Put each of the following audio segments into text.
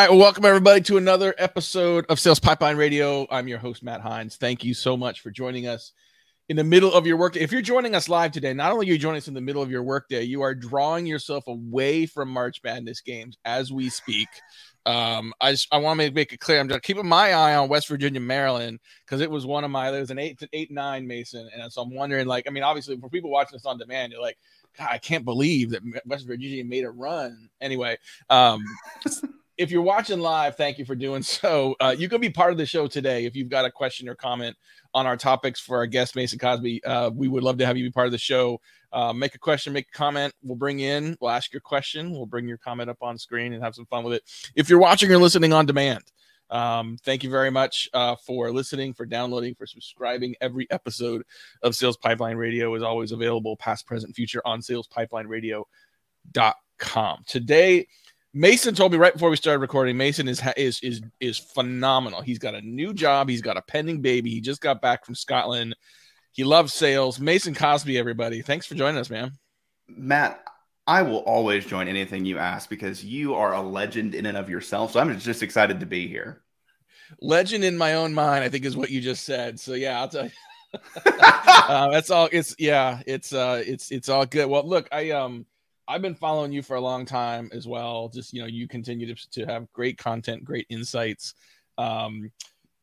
Right. Well, welcome everybody to another episode of Sales Pipeline Radio. I'm your host, Matt Heinz. Thank you so much for joining us in the middle of your workday. If you're joining us live today, not only are you joining us in the middle of your workday, you are drawing yourself away from March Madness games as we speak. Um, I just I want to make it clear. I'm just keeping my eye on West Virginia, Maryland, because it was one of my there was an nine Mason, and so I'm wondering, like, I mean, obviously for people watching this on demand, you're like, God, I can't believe that West Virginia made a run. Anyway, um, if you're watching live, thank you for doing so. Uh, you can be part of the show today. If you've got a question or comment on our topics for our guest, Mason Cosby, uh, we would love to have you be part of the show. Uh, make a question, make a comment. We'll bring in, we'll ask your question. We'll bring your comment up on screen and have some fun with it. If you're watching or listening on demand, um, thank you very much uh, for listening, for downloading, for subscribing. Every episode of Sales Pipeline Radio is always available, past, present, future, on salespipelineradio.com. Today, Mason told me right before we started recording. Mason is is is is phenomenal. He's got a new job. He's got a pending baby. He just got back from Scotland. He loves sales. Mason Cosby, everybody. Thanks for joining us, man. Matt, I will always join anything you ask because you are a legend in and of yourself. So I'm just excited to be here. Legend in my own mind, I think, is what you just said. So yeah, I'll tell you. uh, that's all. It's yeah. It's uh. It's it's all good. Well, look, I um I've been following you for a long time as well. Just you know, you continue to, to have great content, great insights. Um,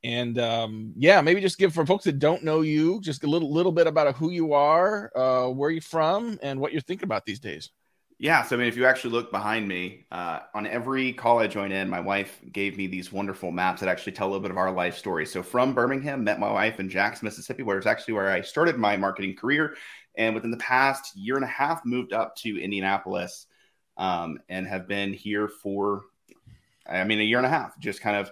and um, yeah, maybe just give for folks that don't know you, just a little little bit about who you are, uh, where you're from, and what you're thinking about these days. Yeah, so I mean, if you actually look behind me, uh, on every call I join in, my wife gave me these wonderful maps that actually tell a little bit of our life story. So from Birmingham, met my wife in Jackson, Mississippi, where it's actually where I started my marketing career, and within the past year and a half moved up to Indianapolis um, and have been here for I mean a year and a half. Just kind of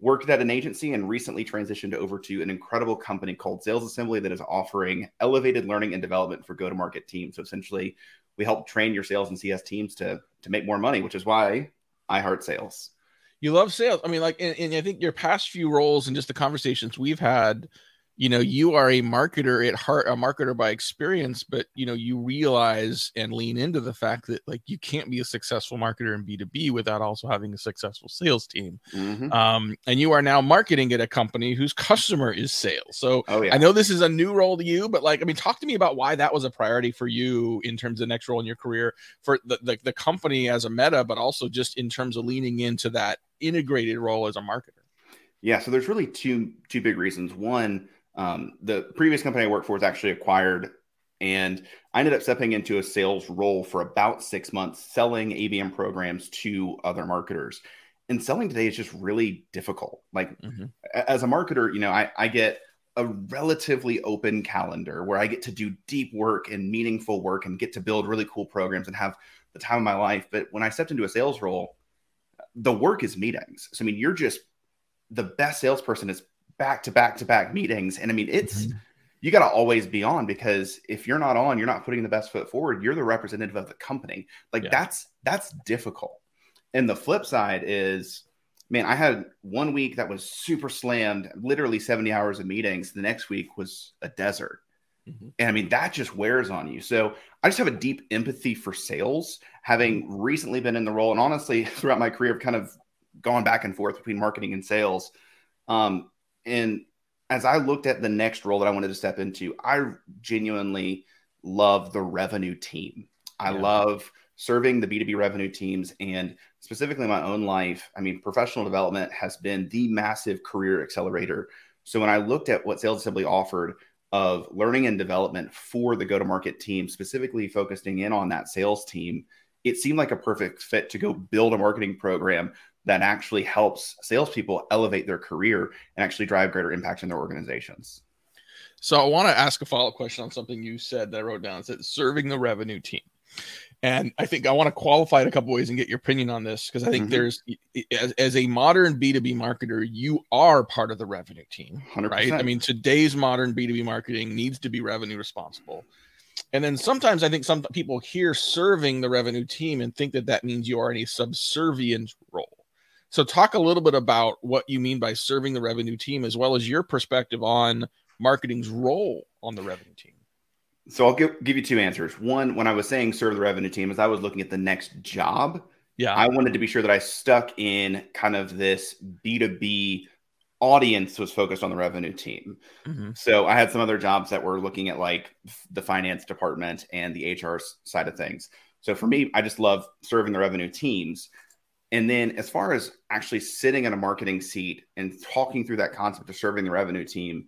worked at an agency and recently transitioned over to an incredible company called Sales Assembly that is offering elevated learning and development for go to market teams. So essentially we help train your sales and CS teams to to make more money which is why I heart sales. You love sales. I mean like and, and I think your past few roles and just the conversations we've had you know you are a marketer at heart a marketer by experience but you know you realize and lean into the fact that like you can't be a successful marketer in b2b without also having a successful sales team mm-hmm. um, and you are now marketing at a company whose customer is sales so oh, yeah. i know this is a new role to you but like i mean talk to me about why that was a priority for you in terms of next role in your career for the, the, the company as a meta but also just in terms of leaning into that integrated role as a marketer yeah so there's really two two big reasons one um, the previous company I worked for was actually acquired, and I ended up stepping into a sales role for about six months, selling ABM programs to other marketers. And selling today is just really difficult. Like mm-hmm. as a marketer, you know, I, I get a relatively open calendar where I get to do deep work and meaningful work and get to build really cool programs and have the time of my life. But when I stepped into a sales role, the work is meetings. So I mean, you're just the best salesperson is back to back to back meetings. And I mean, it's mm-hmm. you got to always be on because if you're not on, you're not putting the best foot forward. You're the representative of the company. Like yeah. that's that's difficult. And the flip side is, man, I had one week that was super slammed, literally 70 hours of meetings. The next week was a desert. Mm-hmm. And I mean, that just wears on you. So I just have a deep empathy for sales, having mm-hmm. recently been in the role. And honestly, throughout my career, I've kind of gone back and forth between marketing and sales. Um, and as I looked at the next role that I wanted to step into, I genuinely love the revenue team. I yeah. love serving the B2B revenue teams and specifically my own life. I mean, professional development has been the massive career accelerator. So when I looked at what Sales Assembly offered of learning and development for the go to market team, specifically focusing in on that sales team, it seemed like a perfect fit to go build a marketing program that actually helps salespeople elevate their career and actually drive greater impact in their organizations. So I want to ask a follow-up question on something you said that I wrote down. It said serving the revenue team. And I think I want to qualify it a couple ways and get your opinion on this because I think mm-hmm. there's as, as, a modern B2B marketer, you are part of the revenue team, 100%. right? I mean, today's modern B2B marketing needs to be revenue responsible. And then sometimes I think some people hear serving the revenue team and think that that means you are in a subservient role. So, talk a little bit about what you mean by serving the revenue team, as well as your perspective on marketing's role on the revenue team. So, I'll give, give you two answers. One, when I was saying serve the revenue team, as I was looking at the next job, Yeah. I wanted to be sure that I stuck in kind of this B2B audience was focused on the revenue team. Mm-hmm. So I had some other jobs that were looking at like the finance department and the HR side of things. So for me, I just love serving the revenue teams. And then as far as actually sitting in a marketing seat and talking through that concept of serving the revenue team,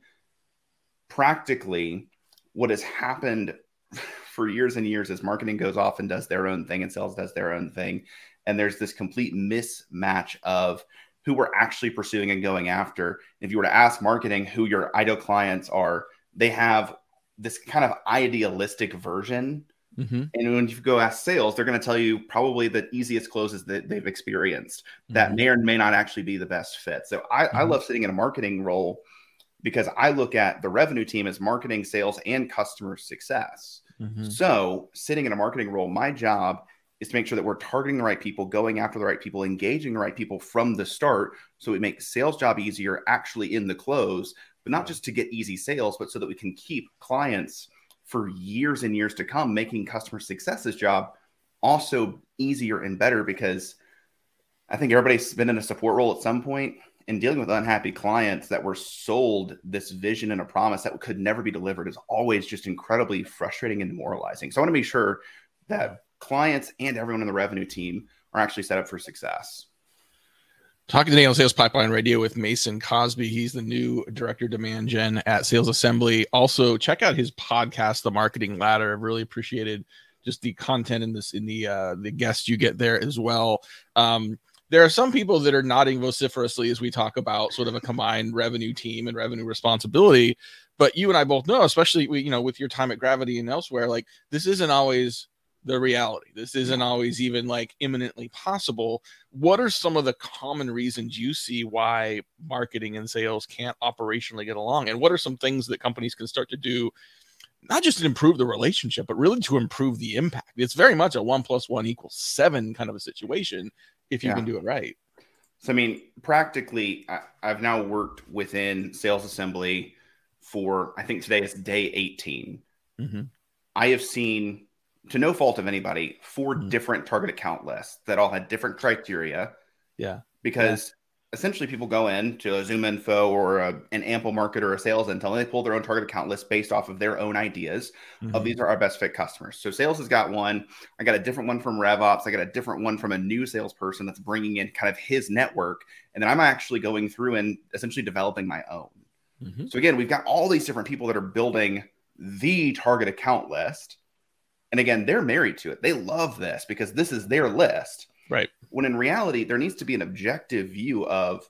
practically what has happened for years and years is marketing goes off and does their own thing and sales does their own thing. And there's this complete mismatch of who we're actually pursuing and going after. If you were to ask marketing who your ideal clients are, they have this kind of idealistic version. Mm-hmm. And when you go ask sales, they're going to tell you probably the easiest closes that they've experienced mm-hmm. that may or may not actually be the best fit. So I, mm-hmm. I love sitting in a marketing role because I look at the revenue team as marketing, sales, and customer success. Mm-hmm. So, sitting in a marketing role, my job is to make sure that we're targeting the right people, going after the right people, engaging the right people from the start so we make sales job easier actually in the close, but not just to get easy sales, but so that we can keep clients for years and years to come, making customer success's job also easier and better because I think everybody's been in a support role at some point and dealing with unhappy clients that were sold this vision and a promise that could never be delivered is always just incredibly frustrating and demoralizing. So I want to make sure that clients and everyone in the revenue team are actually set up for success. Talking today on Sales Pipeline Radio with Mason Cosby. He's the new director demand gen at Sales Assembly. Also, check out his podcast, The Marketing Ladder. I've really appreciated just the content in this in the uh the guests you get there as well. Um, there are some people that are nodding vociferously as we talk about sort of a combined revenue team and revenue responsibility. But you and I both know, especially you know with your time at Gravity and elsewhere, like this isn't always the reality. This isn't always even like imminently possible. What are some of the common reasons you see why marketing and sales can't operationally get along? And what are some things that companies can start to do, not just to improve the relationship, but really to improve the impact? It's very much a one plus one equals seven kind of a situation if you yeah. can do it right. So, I mean, practically, I, I've now worked within sales assembly for, I think today is day 18. Mm-hmm. I have seen, to no fault of anybody, 4 mm-hmm. different target account lists that all had different criteria. Yeah. Because essentially people go in to a ZoomInfo or a, an Amplemarket or a SalesIntel, and they pull their own target account list based off of their own ideas mm-hmm. of these are our best fit customers. So sales has got one. I got a different one from RevOps. I got a different one from a new salesperson that's bringing in kind of his network, and then I'm actually going through and essentially developing my own. Mm-hmm. So again, we've got all these different people that are building the target account list. And again, they're married to it. They love this because this is their list. Right. When in reality, there needs to be an objective view of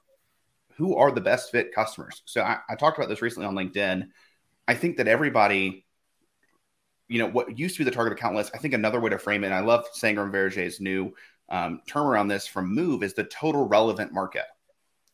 who are the best fit customers. So I, I talked about this recently on LinkedIn. I think that everybody, you know, what used to be the target account list, I think another way to frame it, and I love Sangram Vajre's new um, term around this from Move, is the total relevant market.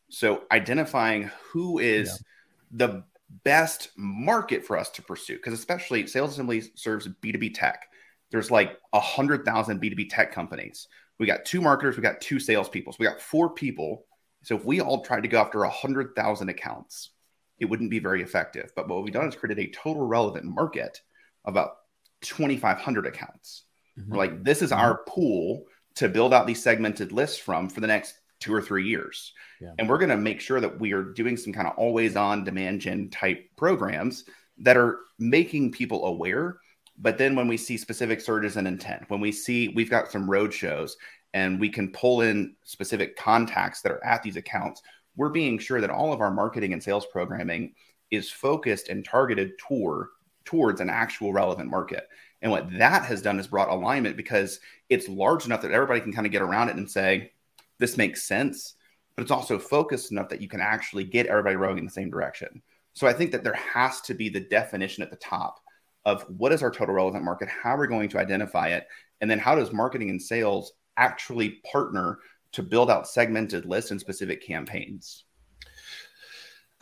So identifying who is yeah. the best market for us to pursue, because especially Sales Assembly serves B2B tech. There's like a hundred thousand B2B tech companies. We got two marketers, we got two salespeople. So we got four people. So if we all tried to go after a hundred thousand accounts, it wouldn't be very effective. But what we've done is created a total relevant market about 2,500 accounts. Mm-hmm. We're like, this is mm-hmm. our pool to build out these segmented lists from for the next two or three years. Yeah. And we're going to make sure that we are doing some kind of always on demand gen type programs that are making people aware but then when we see specific surges in intent, when we see we've got some road shows and we can pull in specific contacts that are at these accounts, we're being sure that all of our marketing and sales programming is focused and targeted toward towards an actual relevant market. And what that has done is brought alignment because it's large enough that everybody can kind of get around it and say, this makes sense. But it's also focused enough that you can actually get everybody rowing in the same direction. So I think that there has to be the definition at the top of what is our total relevant market, how are we're going to identify it, and then how does marketing and sales actually partner to build out segmented lists and specific campaigns.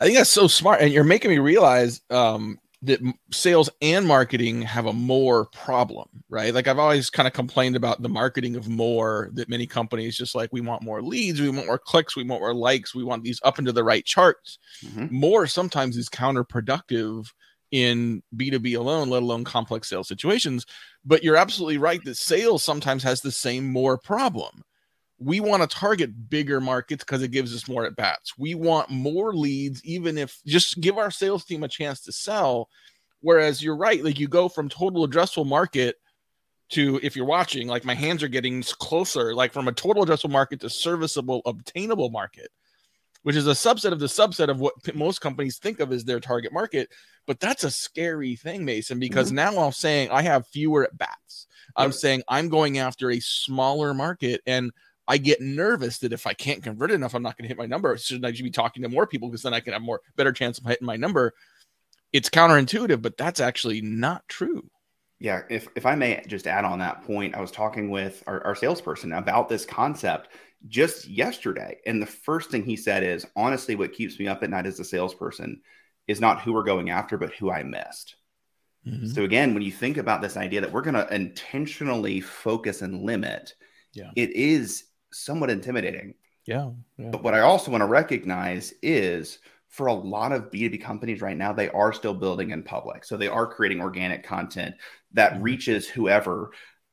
I think that's so smart, and you're making me realize um, that sales and marketing have a more problem, right? Like I've always kind of complained about the marketing of more that many companies just like we want more leads, we want more clicks, we want more likes, we want these up into the right charts. Mm-hmm. More sometimes is counterproductive in B2B alone, let alone complex sales situations. But you're absolutely right that sales sometimes has the same more problem, we want to target bigger markets because it gives us more at bats. We want more leads, even if just give our sales team a chance to sell. Whereas you're right, like you go from total addressable market to if you're watching, like my hands are getting closer, like from a total addressable market to serviceable, obtainable market, which is a subset of the subset of what most companies think of as their target market. But that's a scary thing, Mason, because mm-hmm. now I'm saying I have fewer at bats. I'm saying I'm going after a smaller market and I get nervous that if I can't convert enough, I'm not going to hit my number. Shouldn't I should be talking to more people because then I can have more better chance of hitting my number? It's counterintuitive, but that's actually not true. Yeah, if if I may just add on that point, I was talking with our, our salesperson about this concept just yesterday, and the first thing he said is, honestly, what keeps me up at night as a salesperson is not who we're going after, but who I missed. Mm-hmm. So again, when you think about this idea that we're going to intentionally focus and limit, yeah. it is somewhat intimidating. Yeah, yeah. But what I also want to recognize is for a lot of B2B companies right now, they are still building in public. So they are creating organic content that mm-hmm. reaches whoever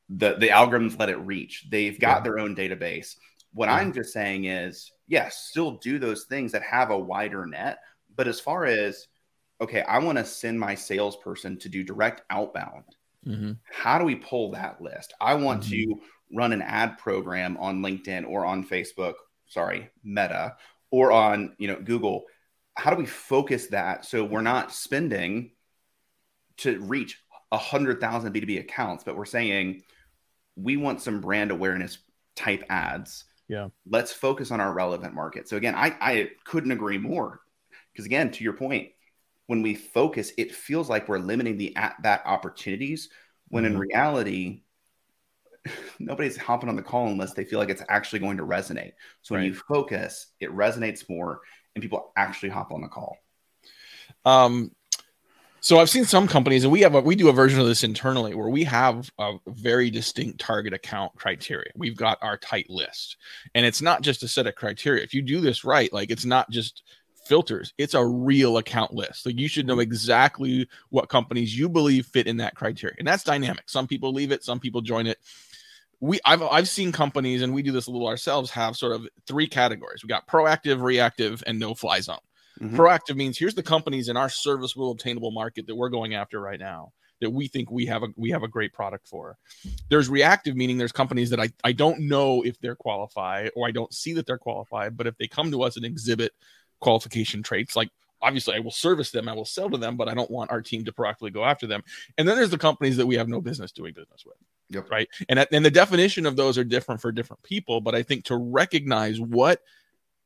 the, the algorithms let it reach. They've got yeah. their own database. What yeah. I'm just saying is, yes, still do those things that have a wider net. But as far as, okay, I want to send my salesperson to do direct outbound. Mm-hmm. How do we pull that list? I want mm-hmm. to run an ad program on LinkedIn or on Facebook, sorry, Meta, or on, you know, Google. How do we focus that so we're not spending to reach a hundred thousand B2B accounts, but we're saying we want some brand awareness type ads. Yeah. Let's focus on our relevant market. So again, I, I couldn't agree more. Because again, to your point, when we focus, it feels like we're limiting the at that opportunities when mm-hmm. in reality, nobody's hopping on the call unless they feel like it's actually going to resonate. So when you focus, it resonates more and people actually hop on the call. Um, so I've seen some companies, and we have a, we do a version of this internally where we have a very distinct target account criteria. We've got our tight list, and it's not just a set of criteria. If you do this right, like it's not just filters, it's a real account list. So you should know exactly what companies you believe fit in that criteria, and that's dynamic. Some people leave it, some people join it we I've I've seen companies and we do this a little ourselves have sort of three categories. We got proactive, reactive, and no fly zone. Mm-hmm. Proactive means here's the companies in our serviceable obtainable market that we're going after right now that we think we have a we have a great product for. There's reactive meaning there's companies that I, I don't know if they're qualified or I don't see that they're qualified, but if they come to us and exhibit qualification traits like obviously I will service them, I will sell to them, but I don't want our team to proactively go after them. And then there's the companies that we have no business doing business with. Yep. Right. And, and the definition of those are different for different people. But I think to recognize what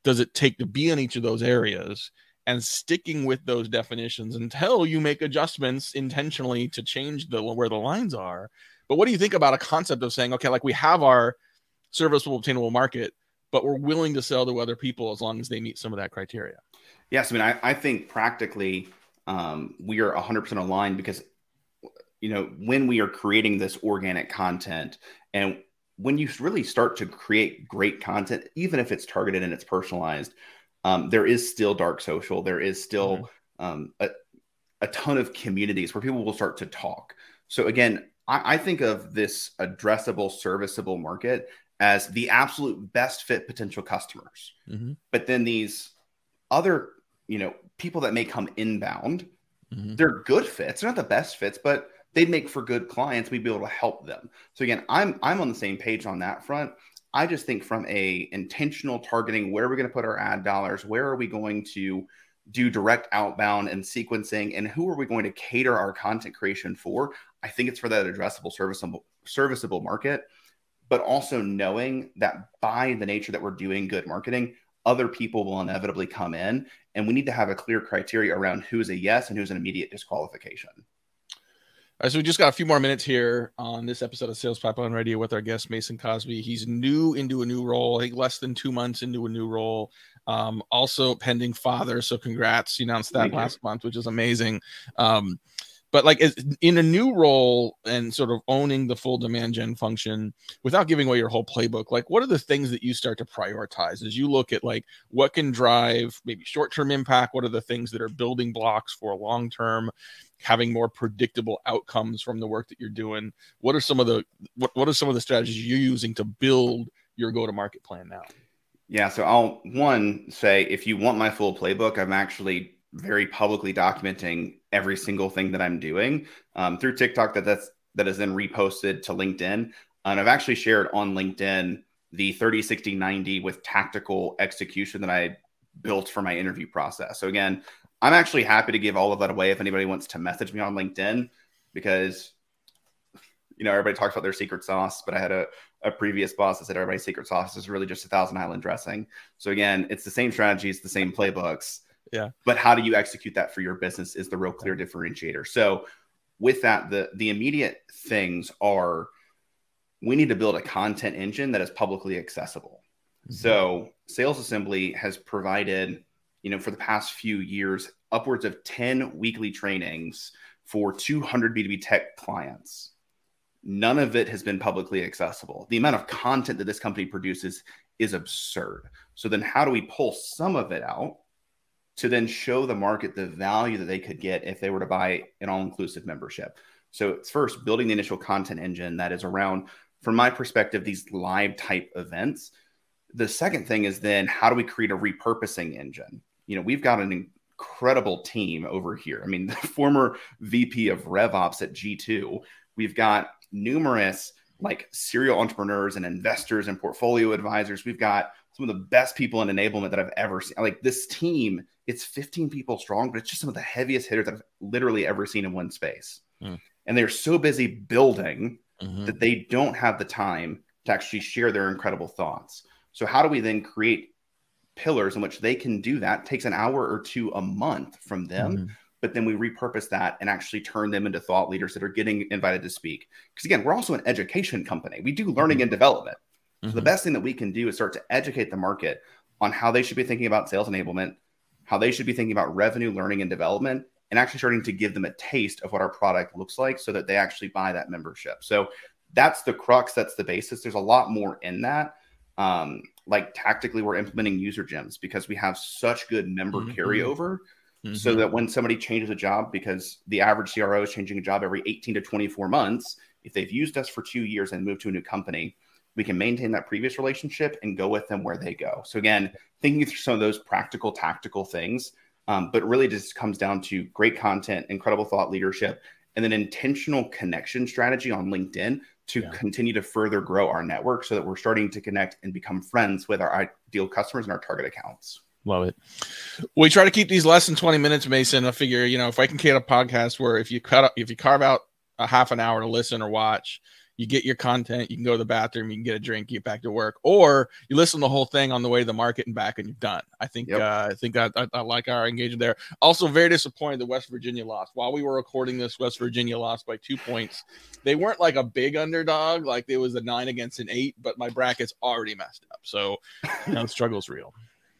does it take to be in each of those areas and sticking with those definitions until you make adjustments intentionally to change the where the lines are. But what do you think about a concept of saying, okay, like we have our serviceable obtainable market, but we're willing to sell to other people as long as they meet some of that criteria? Yes, I mean, I, I think practically um, we are 100% aligned because, you know, when we are creating this organic content and when you really start to create great content, even if it's targeted and it's personalized, um, there is still dark social. There is still mm-hmm. um, a, a ton of communities where people will start to talk. So again, I, I think of this addressable, serviceable market as the absolute best fit potential customers. Mm-hmm. But then these other you know, people that may come inbound, mm-hmm. they're good fits. They're not the best fits, but they make for good clients. We'd be able to help them. So again, I'm I'm on the same page on that front. I just think from a intentional targeting, where are we going to put our ad dollars? Where are we going to do direct outbound and sequencing? And who are we going to cater our content creation for? I think it's for that addressable serviceable serviceable market, but also knowing that by the nature that we're doing good marketing, other people will inevitably come in and we need to have a clear criteria around who's a yes and who's an immediate disqualification all right, so we just got a few more minutes here on this episode of Sales Pipeline Radio with our guest Mason Cosby. He's new into a new role, I think less than two months into a new role. Um, also pending father, so congrats! You announced that Thank last you. month, which is amazing. Um, but like in a new role and sort of owning the full demand gen function without giving away your whole playbook like what are the things that you start to prioritize as you look at like what can drive maybe short-term impact what are the things that are building blocks for long term having more predictable outcomes from the work that you're doing what are some of the what, what are some of the strategies you're using to build your go to market plan now? Yeah, so I'll one say if you want my full playbook, I'm actually very publicly documenting every single thing that I'm doing um, through TikTok. That that's that is then reposted to LinkedIn, and I've actually shared on LinkedIn the 30, 60, 90 with tactical execution that I built for my interview process. So again, I'm actually happy to give all of that away if anybody wants to message me on LinkedIn because you know everybody talks about their secret sauce, but I had a, a previous boss that said everybody's secret sauce is really just a thousand island dressing. So again, it's the same strategies, the same playbooks. Yeah. But how do you execute that for your business is the real clear differentiator. So with that, the the immediate things are we need to build a content engine that is publicly accessible. Mm-hmm. So Sales Assembly has provided, you know, for the past few years, upwards of 10 weekly trainings for 200 B2B tech clients. None of it has been publicly accessible. The amount of content that this company produces is absurd. So then how do we pull some of it out to then show the market the value that they could get if they were to buy an all-inclusive membership? So it's first building the initial content engine that is around from my perspective, these live type events. The second thing is then how do we create a repurposing engine? You know, we've got an incredible team over here. I mean, the former VP of RevOps at G2, we've got numerous like serial entrepreneurs and investors and portfolio advisors. We've got some of the best people in enablement that I've ever seen. Like this team, it's 15 people strong, but it's just some of the heaviest hitters I've literally ever seen in one space. Mm. And they're so busy building mm-hmm. that they don't have the time to actually share their incredible thoughts. So, how do we then create pillars in which they can do that? It takes an hour or two a month from them. Mm-hmm. But then we repurpose that and actually turn them into thought leaders that are getting invited to speak. Because again, we're also an education company. We do learning mm-hmm. and development. So the mm-hmm. best thing that we can do is start to educate the market on how they should be thinking about sales enablement, how they should be thinking about revenue, learning, and development, and actually starting to give them a taste of what our product looks like so that they actually buy that membership. So that's the crux, that's the basis. There's a lot more in that. Um, like tactically, we're implementing UserGems because we have such good member mm-hmm. carryover. Mm-hmm. So that when somebody changes a job, because the average CRO is changing a job every 18 to 24 months, if they've used us for two years and moved to a new company, we can maintain that previous relationship and go with them where they go. So again, thinking through some of those practical, tactical things um, but really just comes down to great content, incredible thought leadership, and then intentional connection strategy on LinkedIn to yeah. continue to further grow our network so that we're starting to connect and become friends with our ideal customers and our target accounts. Love it. We try to keep these less than 20 minutes, Mason. I figure, you know, if I can create a podcast where if you cut up, if you carve out a half an hour to listen or watch, you get your content, you can go to the bathroom, you can get a drink, get back to work, or you listen to the whole thing on the way to the market and back, and you're done. I think yep. uh, I think I, I, I, like our engagement there. Also, very disappointed that West Virginia lost. While we were recording this, West Virginia lost by two points. They weren't like a big underdog, like it was a nine against an eight, but my bracket's already messed up. So, you know, the struggle's real.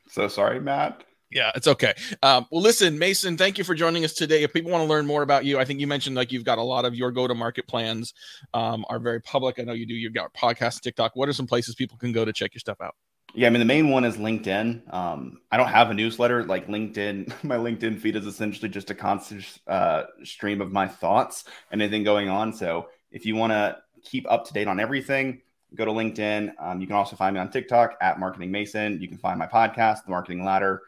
So sorry, Matt yeah, it's okay. Um, well, listen, Mason, thank you for joining us today. If people want to learn more about you, I think you mentioned like you've got a lot of your go-to-market plans um, are very public. I know you do. You've got podcast, TikTok. What are some places people can go to check your stuff out? Yeah, I mean the main one is LinkedIn. Um, I don't have a newsletter like LinkedIn. My LinkedIn feed is essentially just a constant uh, stream of my thoughts and anything going on. So if you want to keep up to date on everything, go to LinkedIn. Um, you can also find me on TikTok at Marketing Mason. You can find my podcast, The Marketing Ladder.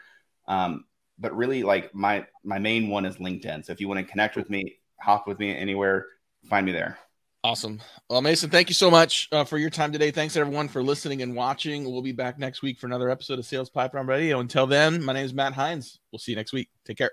Um, but really, like my my main one is LinkedIn. So if you want to connect with me, hop with me anywhere, find me there. Awesome. Well, Mason, thank you so much uh, for your time today. Thanks everyone for listening and watching. We'll be back next week for another episode of Sales Pipeline Radio. Until then, my name is Matt Heinz. We'll see you next week. Take care.